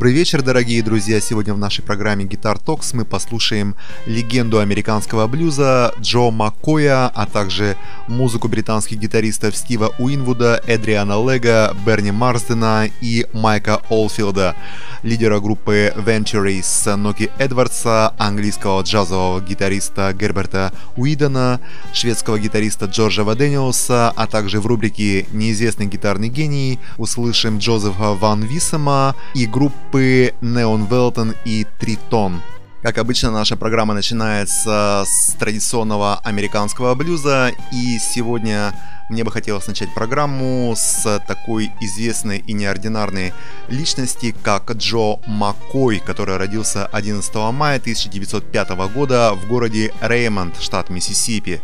Добрый вечер, дорогие друзья! Сегодня в нашей программе Guitar Talks мы послушаем легенду американского блюза Джо Маккоя, а также музыку британских гитаристов Стива Уинвуда, Эдриана Лега, Берни Марсдена и Майка Олфилда, лидера группы Ventures Ноки Эдвардса, английского джазового гитариста Герберта Уидона, шведского гитариста Джорджа Вадениуса, а также в рубрике «Неизвестный гитарный гений» услышим Джозефа Ван Виссема и группу группы Neon Велтон и Тритон. Как обычно, наша программа начинается с традиционного американского блюза, и сегодня мне бы хотелось начать программу с такой известной и неординарной личности, как Джо Маккой, который родился 11 мая 1905 года в городе Реймонд, штат Миссисипи.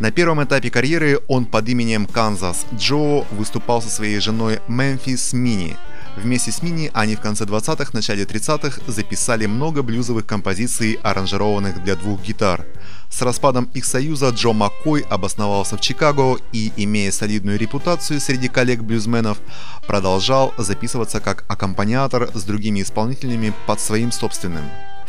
На первом этапе карьеры он под именем Канзас Джо выступал со своей женой Мемфис Мини – Вместе с Мини они в конце 20-х, начале 30-х записали много блюзовых композиций, аранжированных для двух гитар. С распадом их союза Джо Маккой обосновался в Чикаго и, имея солидную репутацию среди коллег-блюзменов, продолжал записываться как аккомпаниатор с другими исполнителями под своим собственным.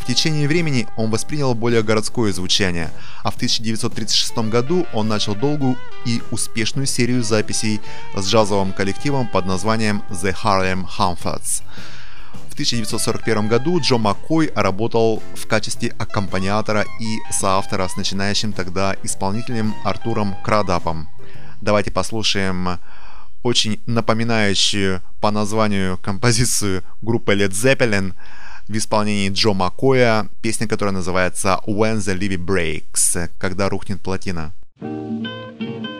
В течение времени он воспринял более городское звучание, а в 1936 году он начал долгую и успешную серию записей с джазовым коллективом под названием The Harlem Humphats. В 1941 году Джо Маккой работал в качестве аккомпаниатора и соавтора с начинающим тогда исполнителем Артуром Крадапом. Давайте послушаем очень напоминающую по названию композицию группы Led Zeppelin – в исполнении Джо Маккоя, песня, которая называется When the Levy Breaks, когда рухнет плотина. If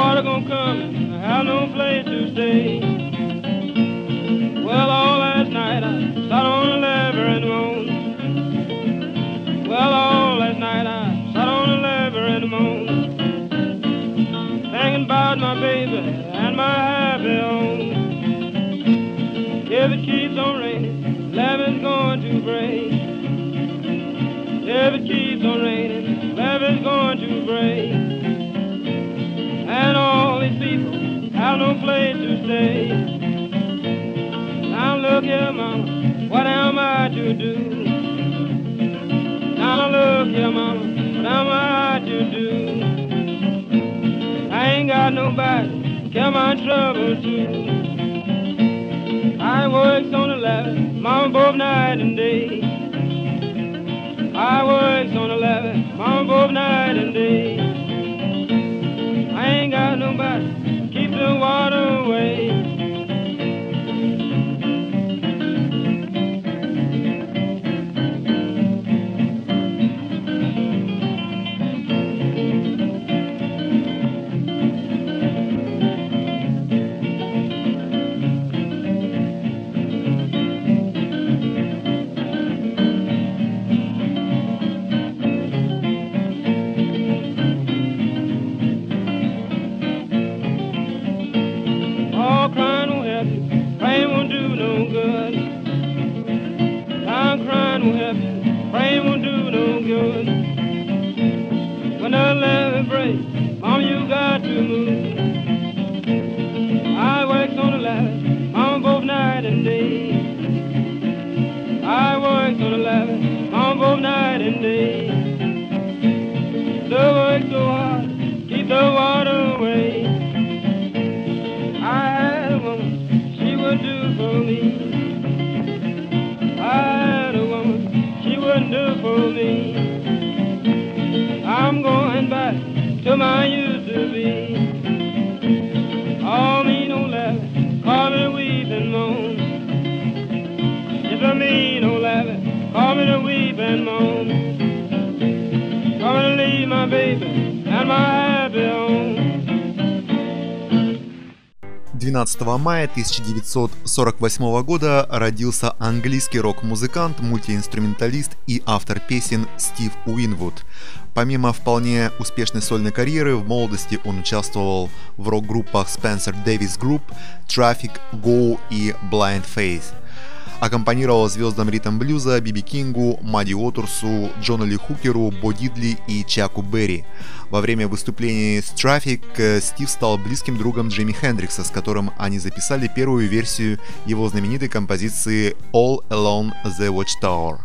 water gonna come and I have no place to stay. Well, all last night I sat on place to stay. Now look here, mama, what am I to do? Now look here, mama, what am I to do? I ain't got nobody care my trouble to. I works on the ladder, mama, both night and day. I works on the levee, mama both night and day. 12 мая 1948 года родился английский рок-музыкант, мультиинструменталист и автор песен Стив Уинвуд. Помимо вполне успешной сольной карьеры, в молодости он участвовал в рок-группах Spencer Davis Group, Traffic, Go и Blind Faith. Аккомпанировал звездам ритм блюза Биби Кингу, Мадди Уотерсу, Джону Ли Хукеру, Бо Дидли и Чаку Берри. Во время выступлений с Traffic э, Стив стал близким другом Джимми Хендрикса, с которым они записали первую версию его знаменитой композиции All Alone the Watchtower.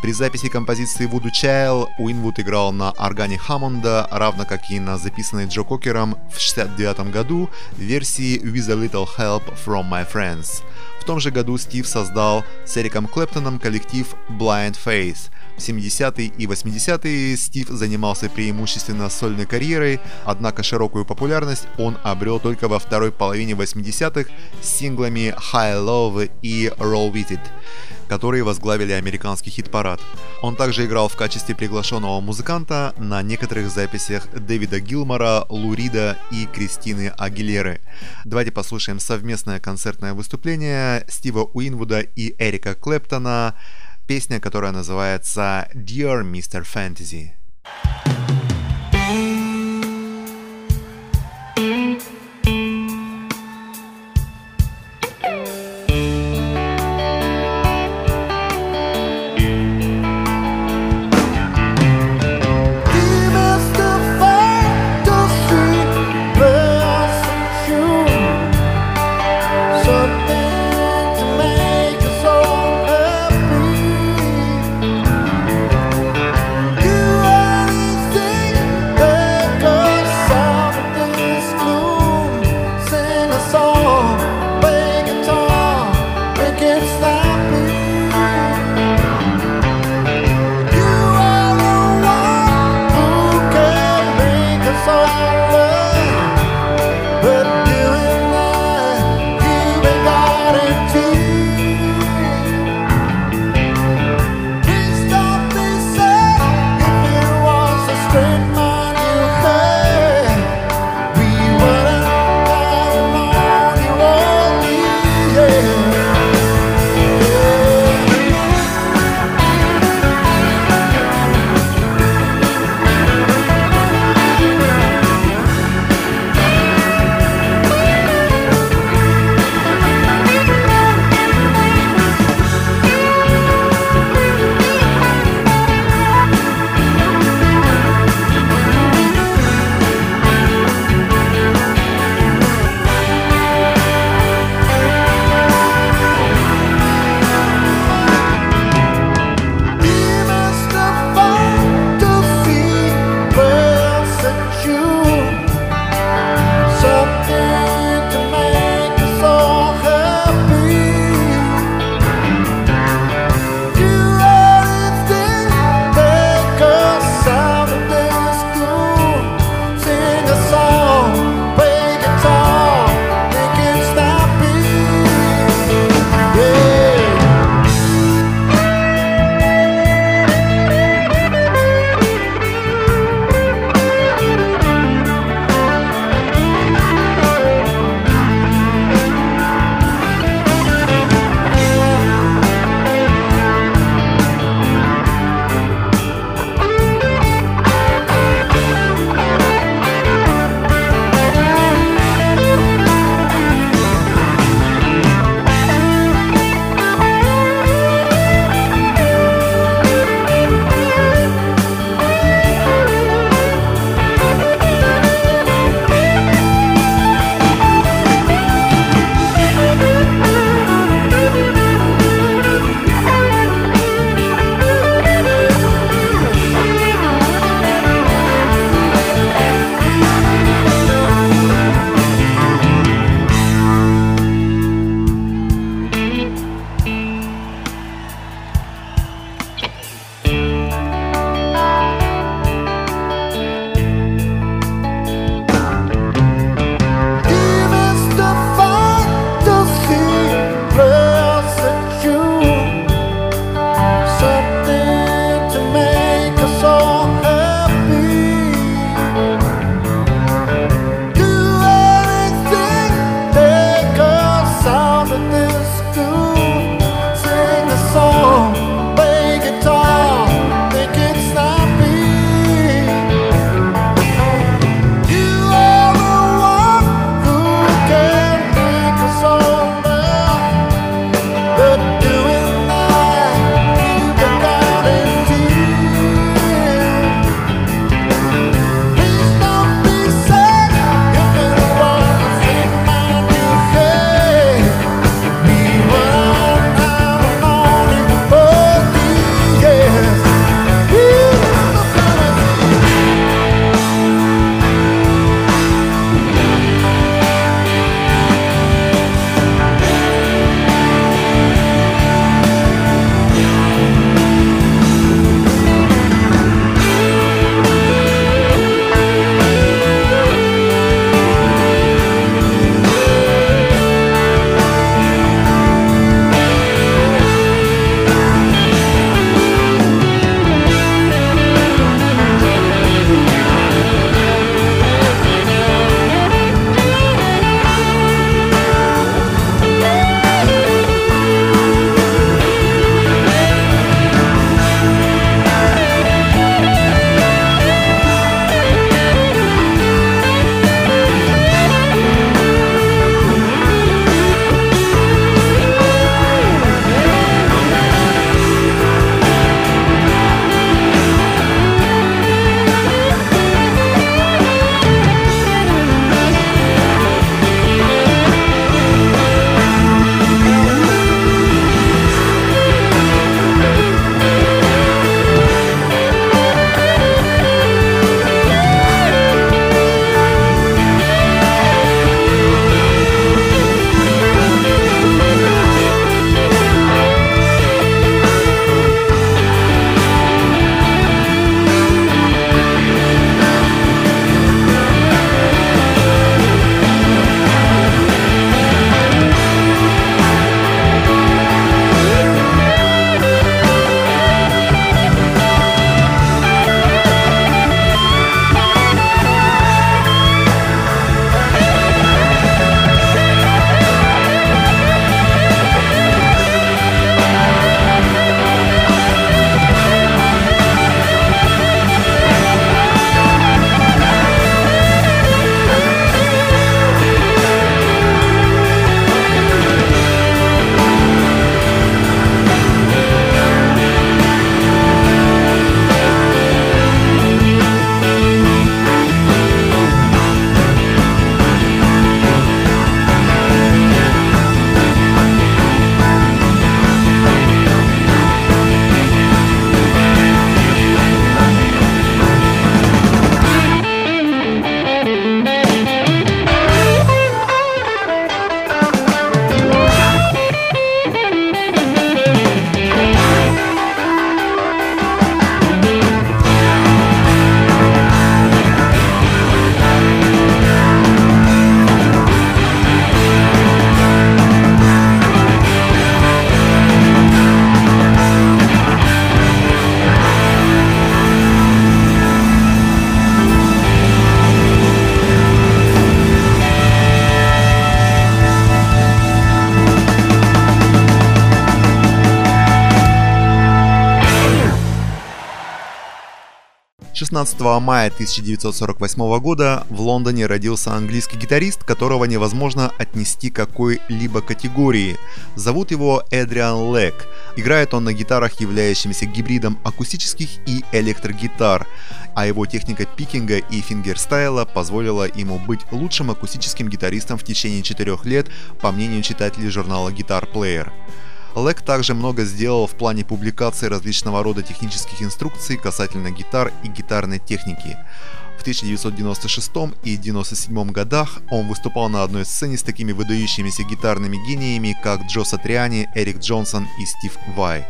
При записи композиции Voodoo Child Уинвуд играл на органе Хаммонда, равно как и на записанной Джо Кокером в 1969 году версии With a Little Help from My Friends. Том же году Стив создал с Эриком Клэптоном коллектив Blind Faith. В 70-е и 80-е Стив занимался преимущественно сольной карьерой, однако широкую популярность он обрел только во второй половине 80-х с синглами High Love и Roll With It которые возглавили американский хит-парад. Он также играл в качестве приглашенного музыканта на некоторых записях Дэвида Гилмора, Лурида и Кристины Агилеры. Давайте послушаем совместное концертное выступление Стива Уинвуда и Эрика Клэптона, песня, которая называется Dear Mr. Fantasy. You 16 мая 1948 года в Лондоне родился английский гитарист, которого невозможно отнести к какой-либо категории. Зовут его Эдриан Лек. Играет он на гитарах, являющимися гибридом акустических и электрогитар, а его техника пикинга и фингерстайла позволила ему быть лучшим акустическим гитаристом в течение четырех лет, по мнению читателей журнала Guitar Player. Лек также много сделал в плане публикации различного рода технических инструкций касательно гитар и гитарной техники. В 1996 и 1997 годах он выступал на одной сцене с такими выдающимися гитарными гениями, как Джо Сатриани, Эрик Джонсон и Стив Вай.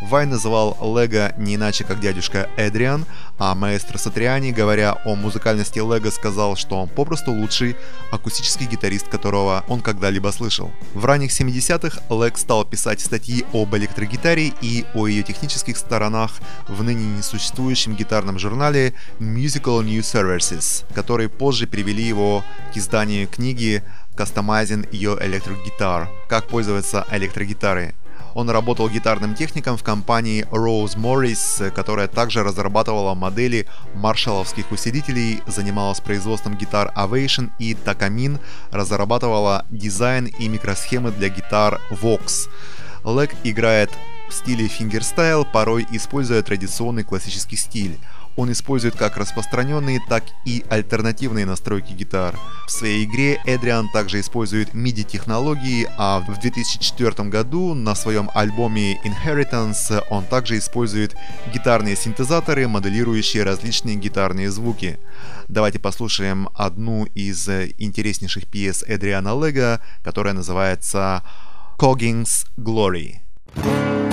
Вай называл Лего не иначе как дядюшка Эдриан, а маэстро Сатриани, говоря о музыкальности Лего, сказал, что он попросту лучший акустический гитарист, которого он когда-либо слышал. В ранних 70-х Лег стал писать статьи об электрогитаре и о ее технических сторонах в ныне несуществующем гитарном журнале Musical New Services, которые позже привели его к изданию книги Customizing Your Electric Guitar. Как пользоваться электрогитарой. Он работал гитарным техником в компании Rose Morris, которая также разрабатывала модели маршаловских усилителей, занималась производством гитар Ovation и Takamine, разрабатывала дизайн и микросхемы для гитар Vox. Легг играет в стиле фингерстайл, порой используя традиционный классический стиль он использует как распространенные, так и альтернативные настройки гитар. В своей игре Эдриан также использует MIDI-технологии, а в 2004 году на своем альбоме Inheritance он также использует гитарные синтезаторы, моделирующие различные гитарные звуки. Давайте послушаем одну из интереснейших пьес Эдриана Легга, которая называется Coggins Glory. thank you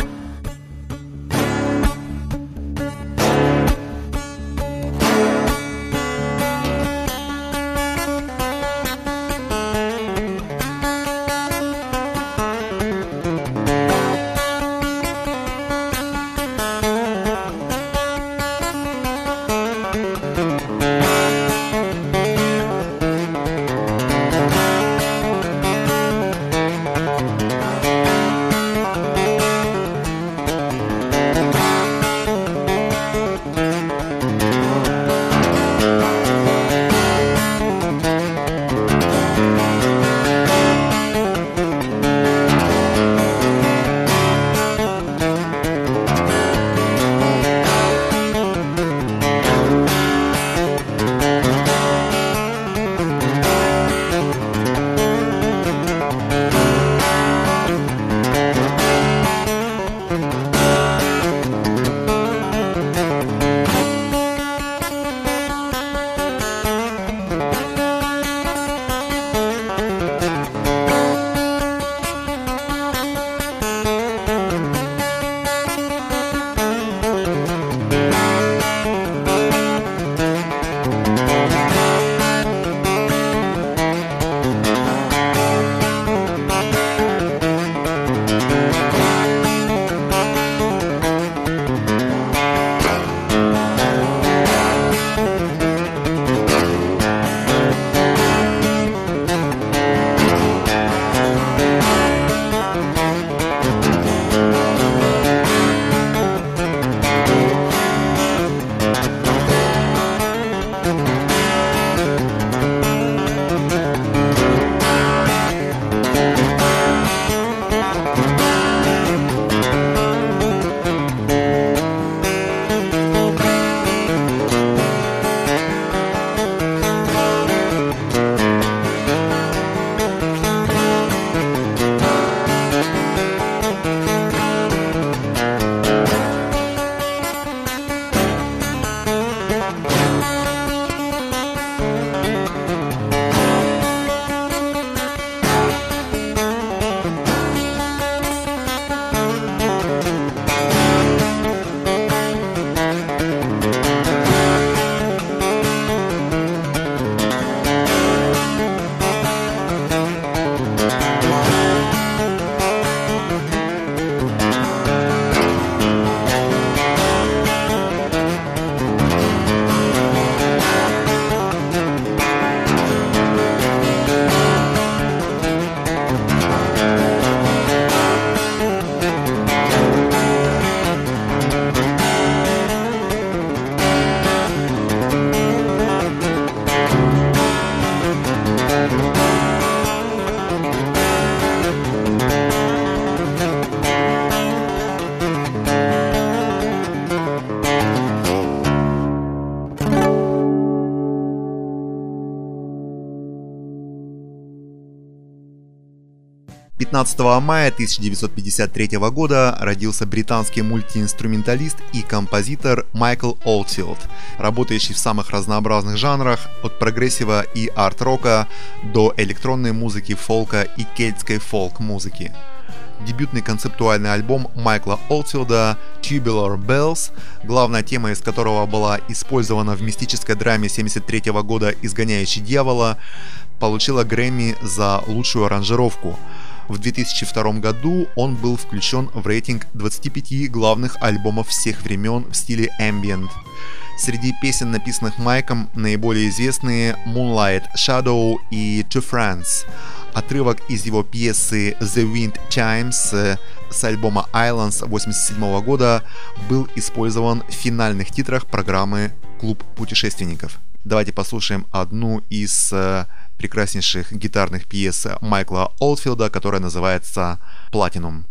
19 мая 1953 года родился британский мультиинструменталист и композитор Майкл Олтфилд, работающий в самых разнообразных жанрах, от прогрессива и арт-рока до электронной музыки, фолка и кельтской фолк-музыки дебютный концептуальный альбом Майкла Олтфилда Tubular Bells, главная тема из которого была использована в мистической драме 73 года «Изгоняющий дьявола», получила Грэмми за лучшую аранжировку. В 2002 году он был включен в рейтинг 25 главных альбомов всех времен в стиле ambient. Среди песен, написанных Майком, наиболее известные Moonlight Shadow и To Friends. Отрывок из его пьесы The Wind Chimes с альбома Islands 1987 года был использован в финальных титрах программы «Клуб путешественников». Давайте послушаем одну из э, прекраснейших гитарных пьес Майкла Олдфилда, которая называется «Платинум».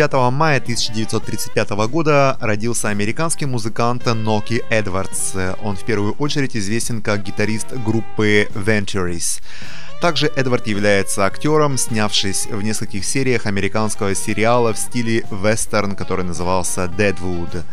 9 мая 1935 года родился американский музыкант Ноки Эдвардс. Он в первую очередь известен как гитарист группы Ventures. Также Эдвард является актером, снявшись в нескольких сериях американского сериала в стиле вестерн, который назывался Deadwood.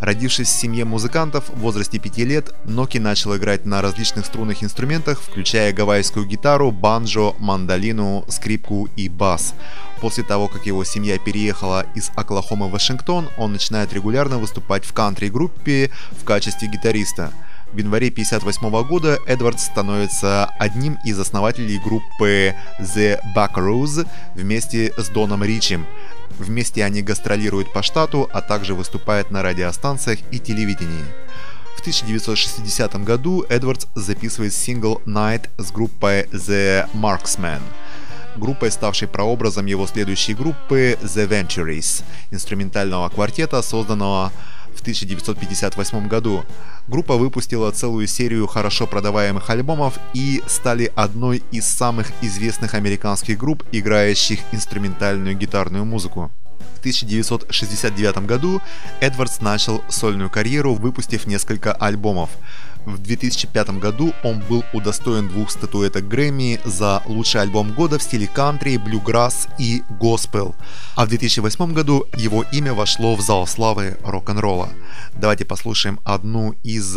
Родившись в семье музыкантов в возрасте 5 лет, Ноки начал играть на различных струнных инструментах, включая гавайскую гитару, банджо, мандолину, скрипку и бас. После того, как его семья переехала из Оклахомы в Вашингтон, он начинает регулярно выступать в кантри-группе в качестве гитариста – в январе 1958 года Эдвард становится одним из основателей группы The Buckaroos вместе с Доном Ричем. Вместе они гастролируют по штату, а также выступают на радиостанциях и телевидении. В 1960 году Эдвардс записывает сингл Night с группой The Marksmen группой, ставшей прообразом его следующей группы The Ventures, инструментального квартета, созданного 1958 году. Группа выпустила целую серию хорошо продаваемых альбомов и стали одной из самых известных американских групп, играющих инструментальную гитарную музыку. В 1969 году Эдвардс начал сольную карьеру, выпустив несколько альбомов. В 2005 году он был удостоен двух статуэток Грэмми за лучший альбом года в стиле кантри, блюграсс и госпел. А в 2008 году его имя вошло в зал славы рок-н-ролла. Давайте послушаем одну из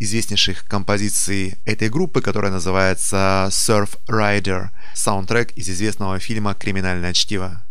известнейших композиций этой группы, которая называется Surf Rider, саундтрек из известного фильма «Криминальное чтиво».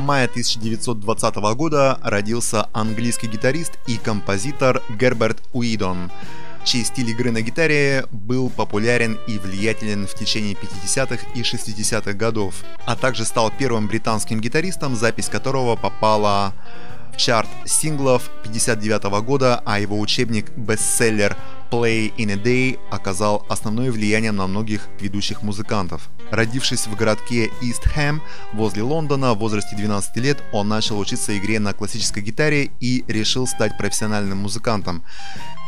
Мая 1920 года родился английский гитарист и композитор Герберт Уидон, чей стиль игры на гитаре был популярен и влиятелен в течение 50-х и 60-х годов, а также стал первым британским гитаристом, запись которого попала в чарт синглов 59 года, а его учебник-бестселлер Play in a Day оказал основное влияние на многих ведущих музыкантов. Родившись в городке Ист-Хэм возле Лондона в возрасте 12 лет, он начал учиться игре на классической гитаре и решил стать профессиональным музыкантом.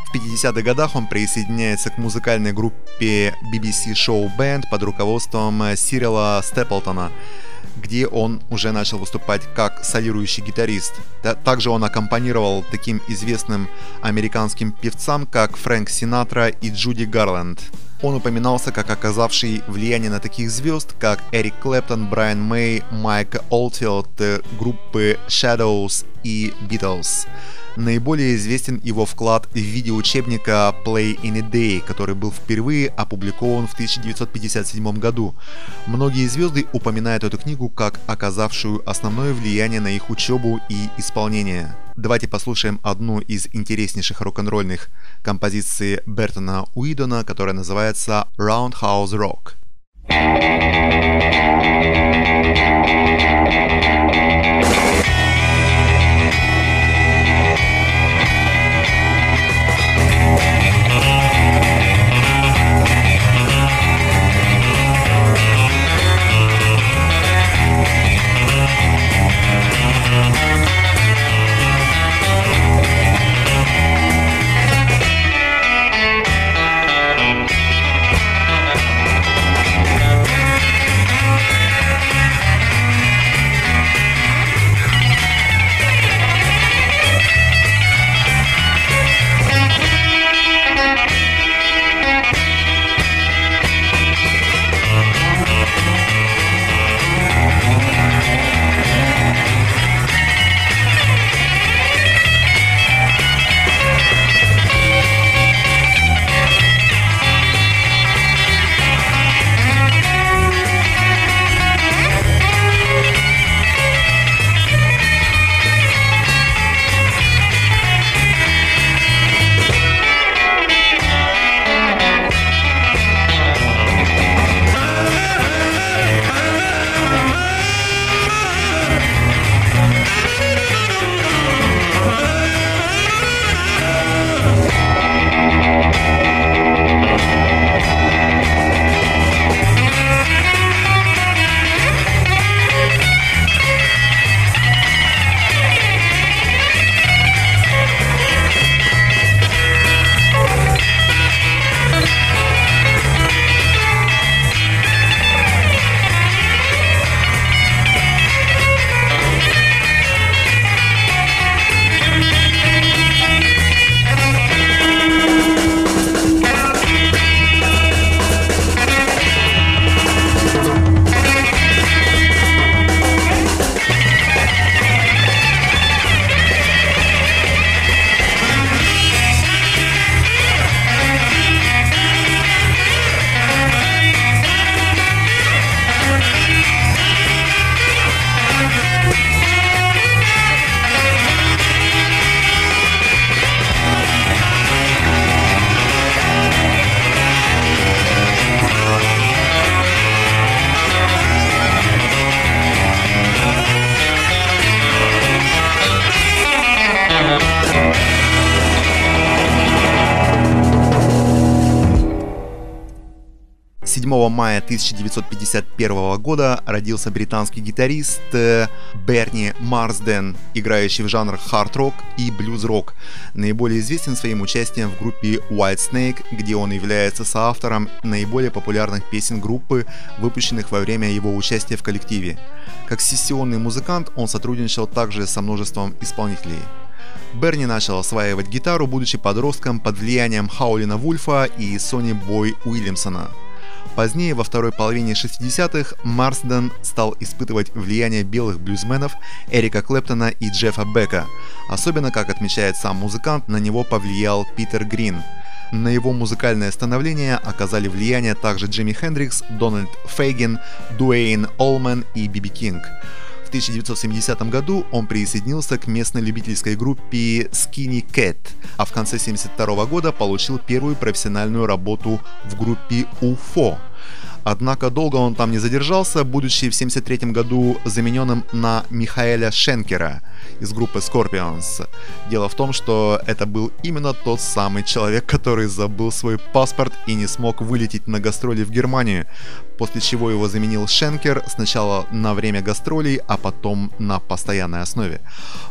В 50-х годах он присоединяется к музыкальной группе BBC Show Band под руководством Сирила Степлтона. Где он уже начал выступать как солирующий гитарист. Также он аккомпанировал таким известным американским певцам, как Фрэнк Синатра и Джуди Гарленд. Он упоминался как оказавший влияние на таких звезд, как Эрик Клэптон, Брайан Мэй, Майк Олдфилд, э, группы Shadows и Beatles. Наиболее известен его вклад в виде учебника Play in a Day, который был впервые опубликован в 1957 году. Многие звезды упоминают эту книгу как оказавшую основное влияние на их учебу и исполнение. Давайте послушаем одну из интереснейших рок-н-ролльных композиций Бертона Уидона, которая называется Roundhouse Rock. мая 1951 года родился британский гитарист э, Берни Марсден, играющий в жанрах хард-рок и блюз-рок. Наиболее известен своим участием в группе White Snake, где он является соавтором наиболее популярных песен группы, выпущенных во время его участия в коллективе. Как сессионный музыкант он сотрудничал также со множеством исполнителей. Берни начал осваивать гитару, будучи подростком под влиянием Хаулина Вульфа и Сони Бой Уильямсона – Позднее, во второй половине 60-х, Марсден стал испытывать влияние белых блюзменов Эрика Клэптона и Джеффа Бека. Особенно, как отмечает сам музыкант, на него повлиял Питер Грин. На его музыкальное становление оказали влияние также Джимми Хендрикс, Дональд Фейгин, Дуэйн Олмен и Биби Кинг. В 1970 году он присоединился к местной любительской группе Skinny Cat, а в конце 1972 года получил первую профессиональную работу в группе UFO. Однако долго он там не задержался, будучи в 1973 году замененным на Михаэля Шенкера из группы Scorpions. Дело в том, что это был именно тот самый человек, который забыл свой паспорт и не смог вылететь на гастроли в Германию после чего его заменил Шенкер сначала на время гастролей, а потом на постоянной основе.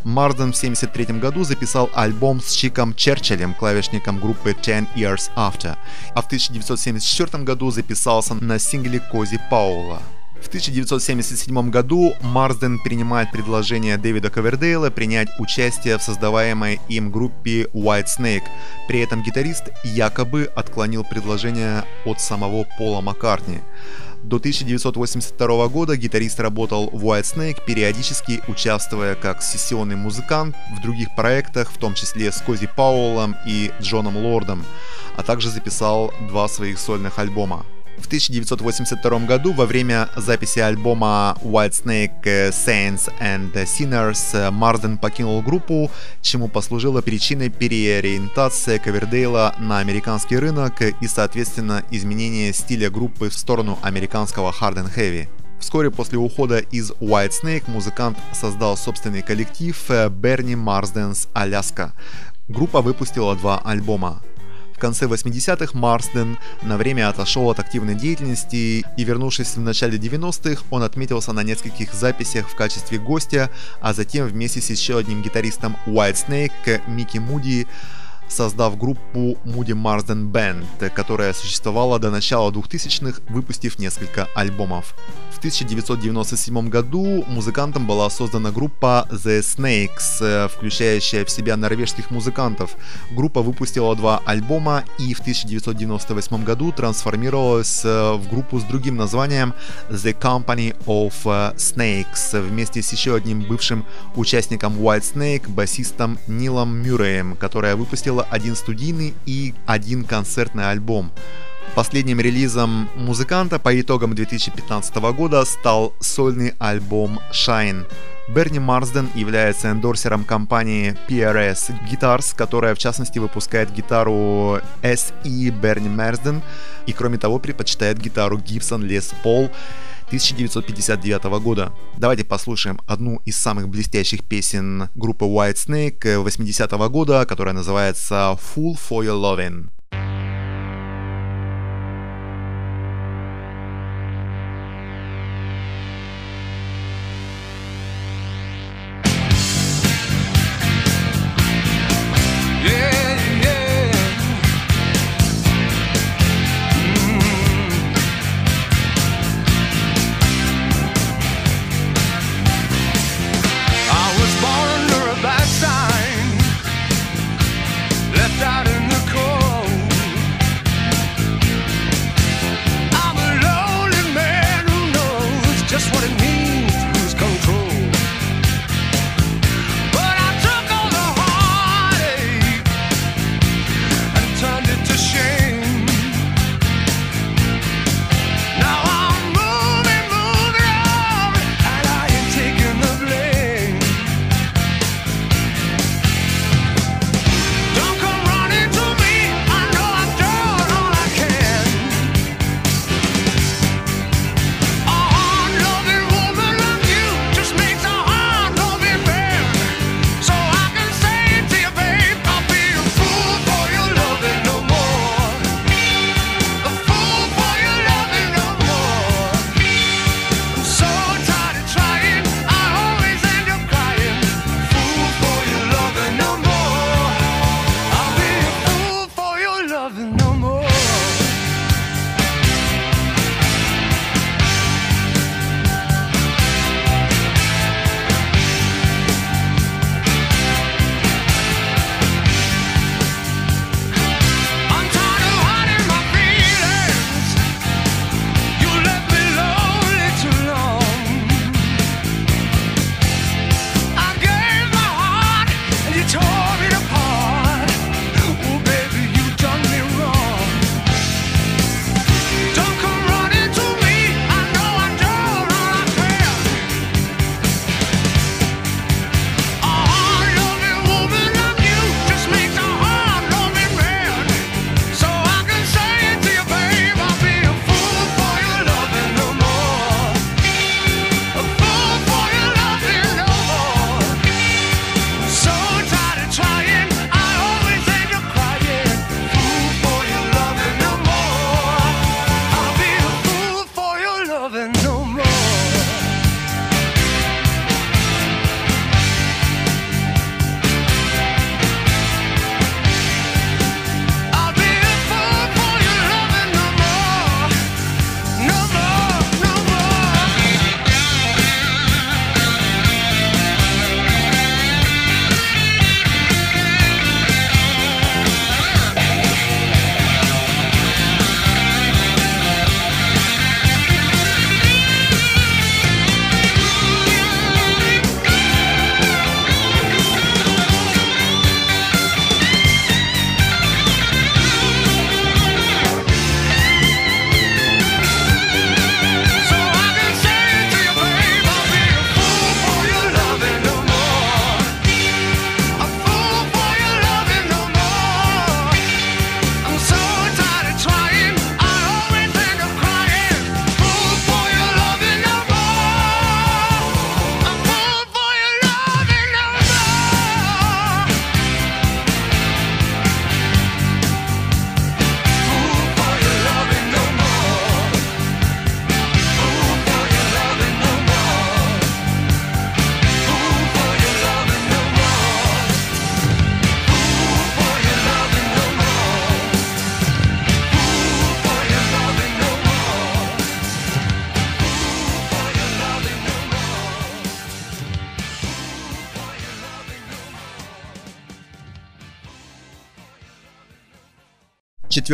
Марден в 1973 году записал альбом с Чиком Черчиллем, клавишником группы Ten Years After, а в 1974 году записался на сингле Кози Паула. В 1977 году Марсден принимает предложение Дэвида Ковердейла принять участие в создаваемой им группе White Snake. При этом гитарист якобы отклонил предложение от самого Пола Маккартни. До 1982 года гитарист работал в White Snake, периодически участвуя как сессионный музыкант в других проектах, в том числе с Кози Пауэллом и Джоном Лордом, а также записал два своих сольных альбома. В 1982 году во время записи альбома White Snake Saints and Sinners Марден покинул группу, чему послужила причиной переориентации Ковердейла на американский рынок и, соответственно, изменение стиля группы в сторону американского hard and heavy. Вскоре после ухода из White Snake музыкант создал собственный коллектив Bernie Marsden's Alaska. Группа выпустила два альбома в конце 80-х Марсден на время отошел от активной деятельности и, вернувшись в начале 90-х, он отметился на нескольких записях в качестве гостя, а затем вместе с еще одним гитаристом White Snake Микки Муди создав группу Moody Marsden Band, которая существовала до начала 2000-х, выпустив несколько альбомов. В 1997 году музыкантам была создана группа The Snakes, включающая в себя норвежских музыкантов. Группа выпустила два альбома и в 1998 году трансформировалась в группу с другим названием The Company of Snakes вместе с еще одним бывшим участником White Snake, басистом Нилом Мюрреем, которая выпустила один студийный и один концертный альбом. Последним релизом музыканта по итогам 2015 года стал сольный альбом Shine. Берни Марсден является эндорсером компании PRS Guitars, которая в частности выпускает гитару SE Берни Марсден и кроме того предпочитает гитару Gibson Les Paul 1959 года. Давайте послушаем одну из самых блестящих песен группы White Snake 80 -го года, которая называется Full for Your Loving.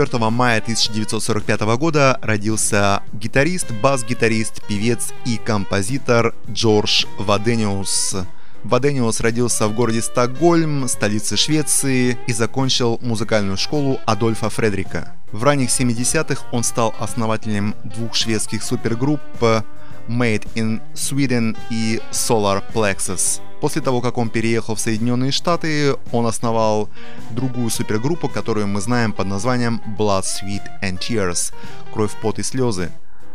4 мая 1945 года родился гитарист, бас-гитарист, певец и композитор Джордж Вадениус. Вадениус родился в городе Стокгольм, столице Швеции, и закончил музыкальную школу Адольфа Фредрика. В ранних 70-х он стал основателем двух шведских супергрупп Made in Sweden и Solar Plexus. После того, как он переехал в Соединенные Штаты, он основал другую супергруппу, которую мы знаем под названием Blood, Sweat and Tears – «Кровь, пот и слезы».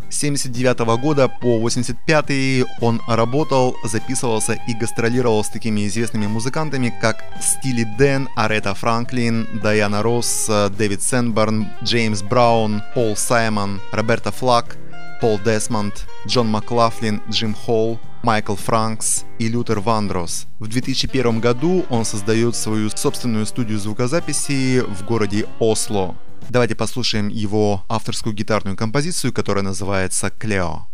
С 79 года по 85 он работал, записывался и гастролировал с такими известными музыкантами, как Стили Дэн, Арета Франклин, Дайана Росс, Дэвид Сенберн, Джеймс Браун, Пол Саймон, Роберта Флак, Пол Десмонд, Джон Маклафлин, Джим Холл, Майкл Франкс и Лютер Вандрос. В 2001 году он создает свою собственную студию звукозаписи в городе Осло. Давайте послушаем его авторскую гитарную композицию, которая называется «Клео».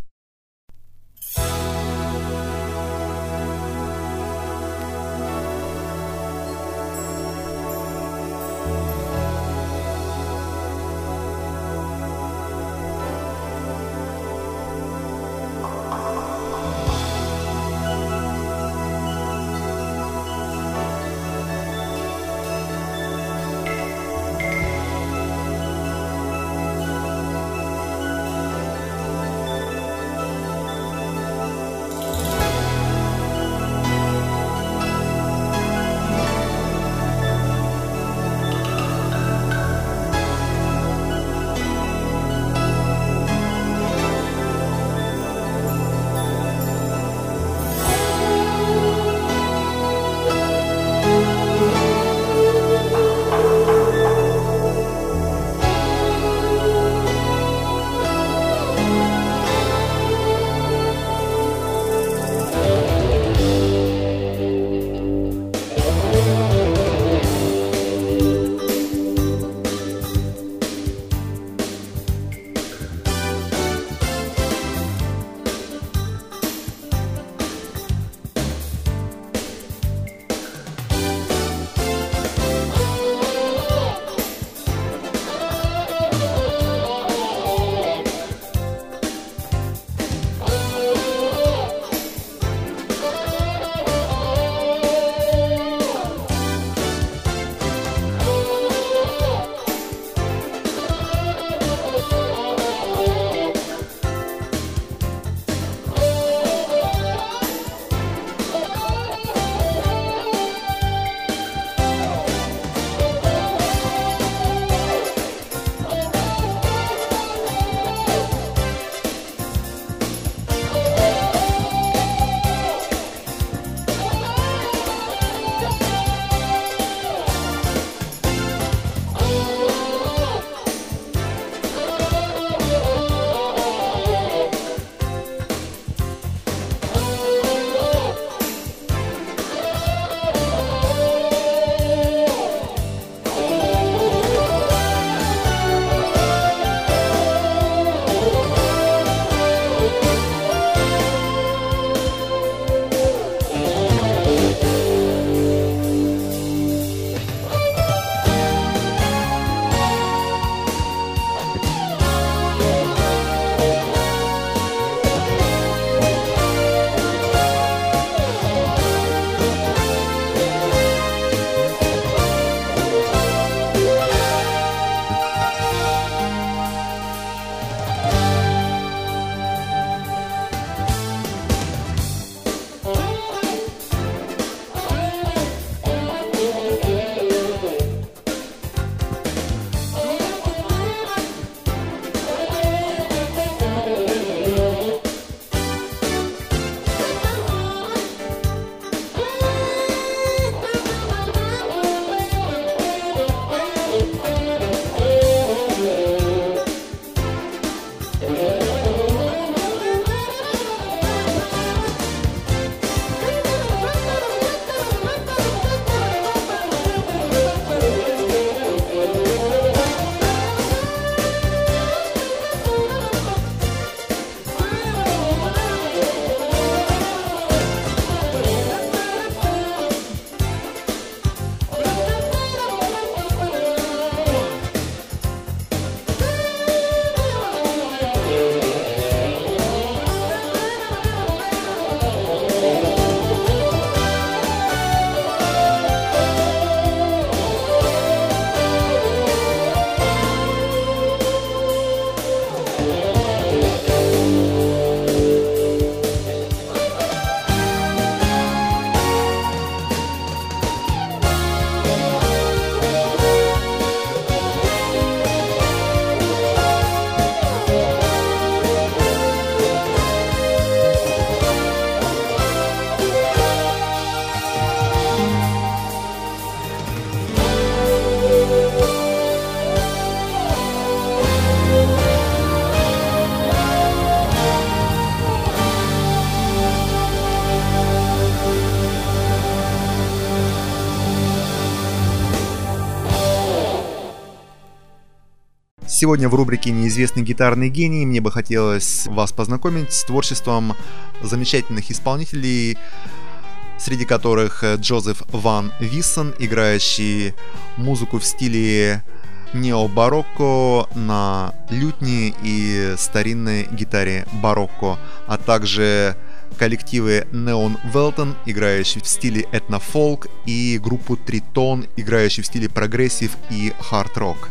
Сегодня в рубрике «Неизвестный гитарный гений» мне бы хотелось вас познакомить с творчеством замечательных исполнителей, среди которых Джозеф Ван Виссем, играющий музыку в стиле нео-барокко на лютне и старинной гитаре барокко, а также коллективы Neon Велтон, играющие в стиле этнофолк, и группу Тритон, играющие в стиле прогрессив и хард-рок.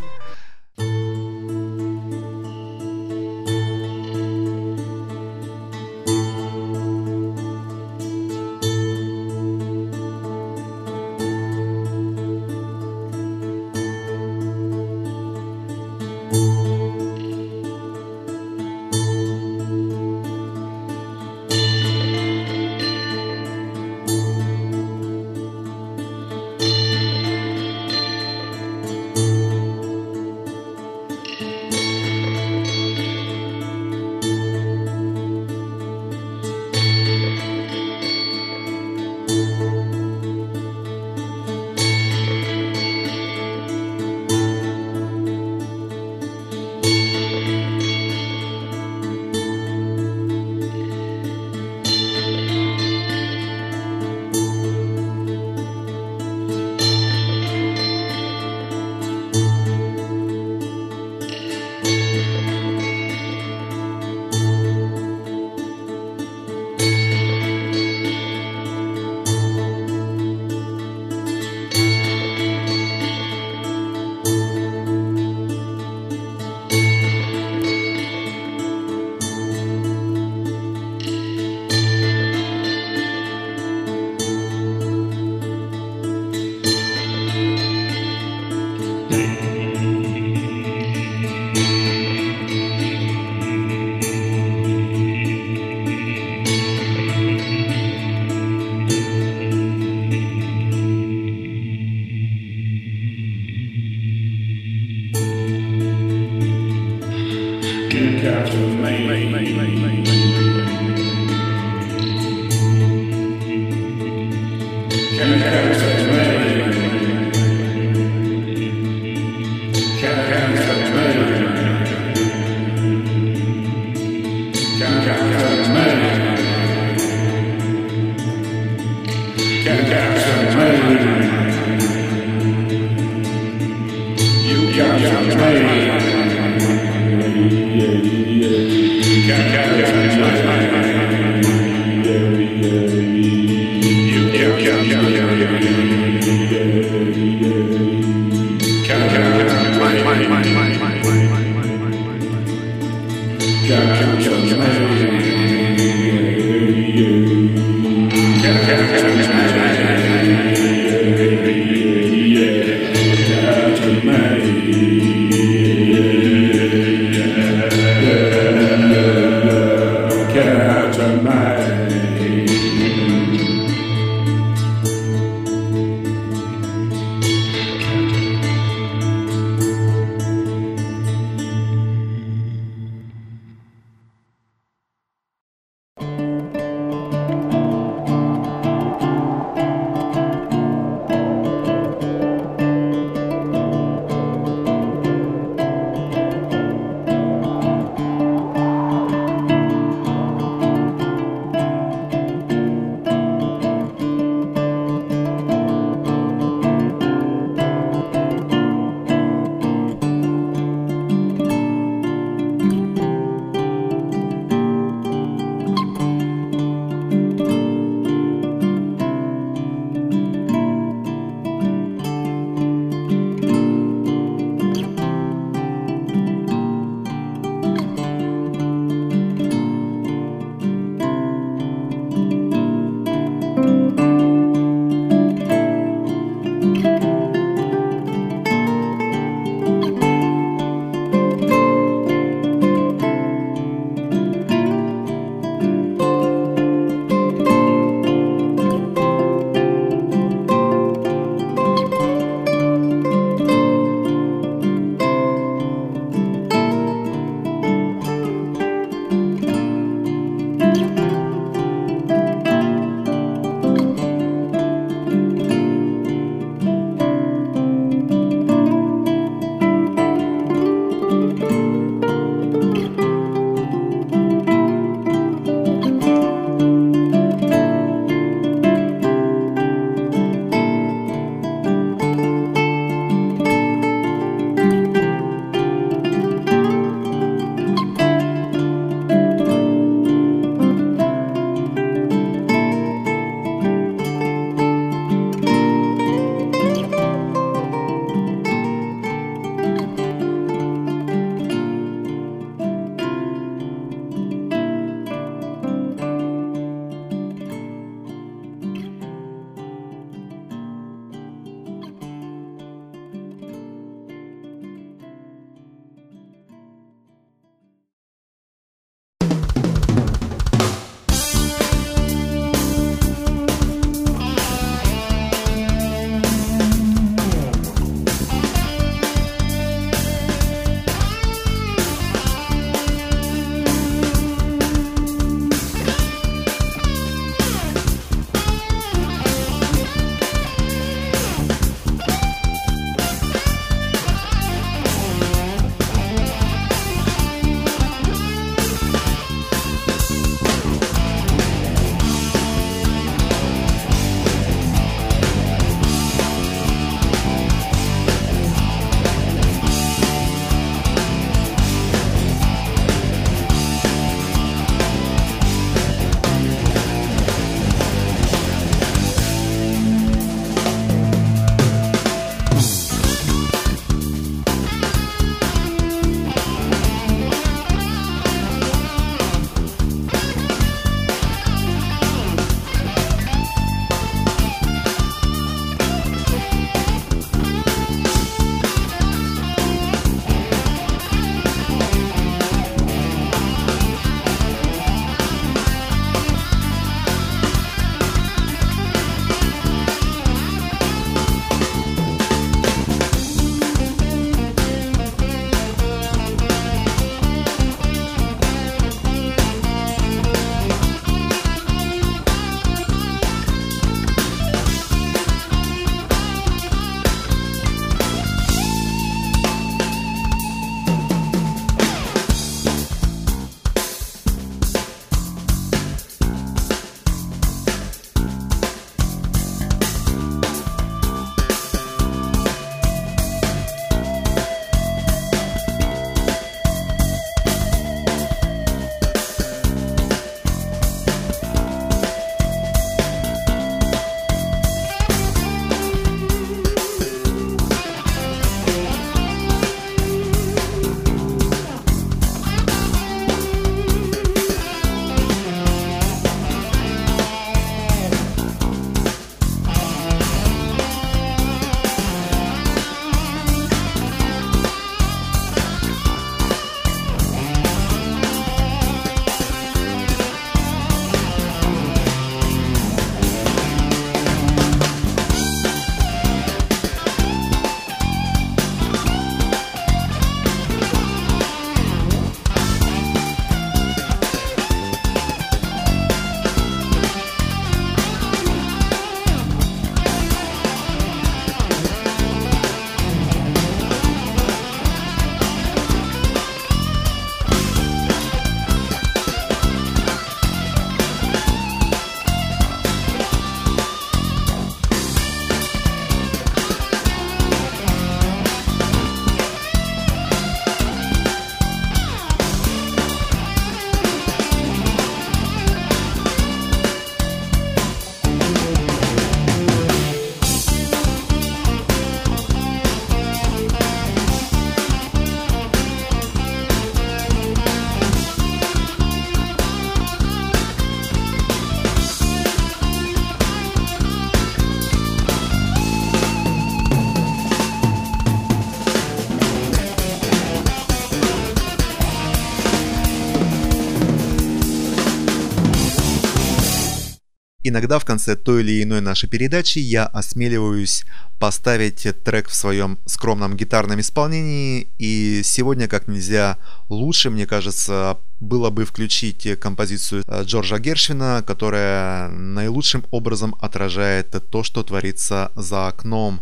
Иногда в конце той или иной нашей передачи я осмеливаюсь поставить трек в своем скромном гитарном исполнении, и сегодня как нельзя лучше, мне кажется, было бы включить композицию э, Джорджа Гершвина, которая наилучшим образом отражает то, что творится за окном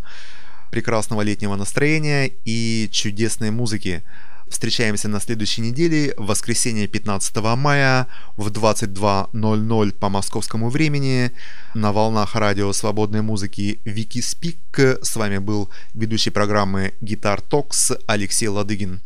прекрасного летнего настроения и чудесной музыки. Встречаемся на следующей неделе, в воскресенье 15 мая в 22.00 по московскому времени на волнах радио свободной музыки Вики Спик. С вами был ведущий программы Гитар Токс Алексей Ладыгин.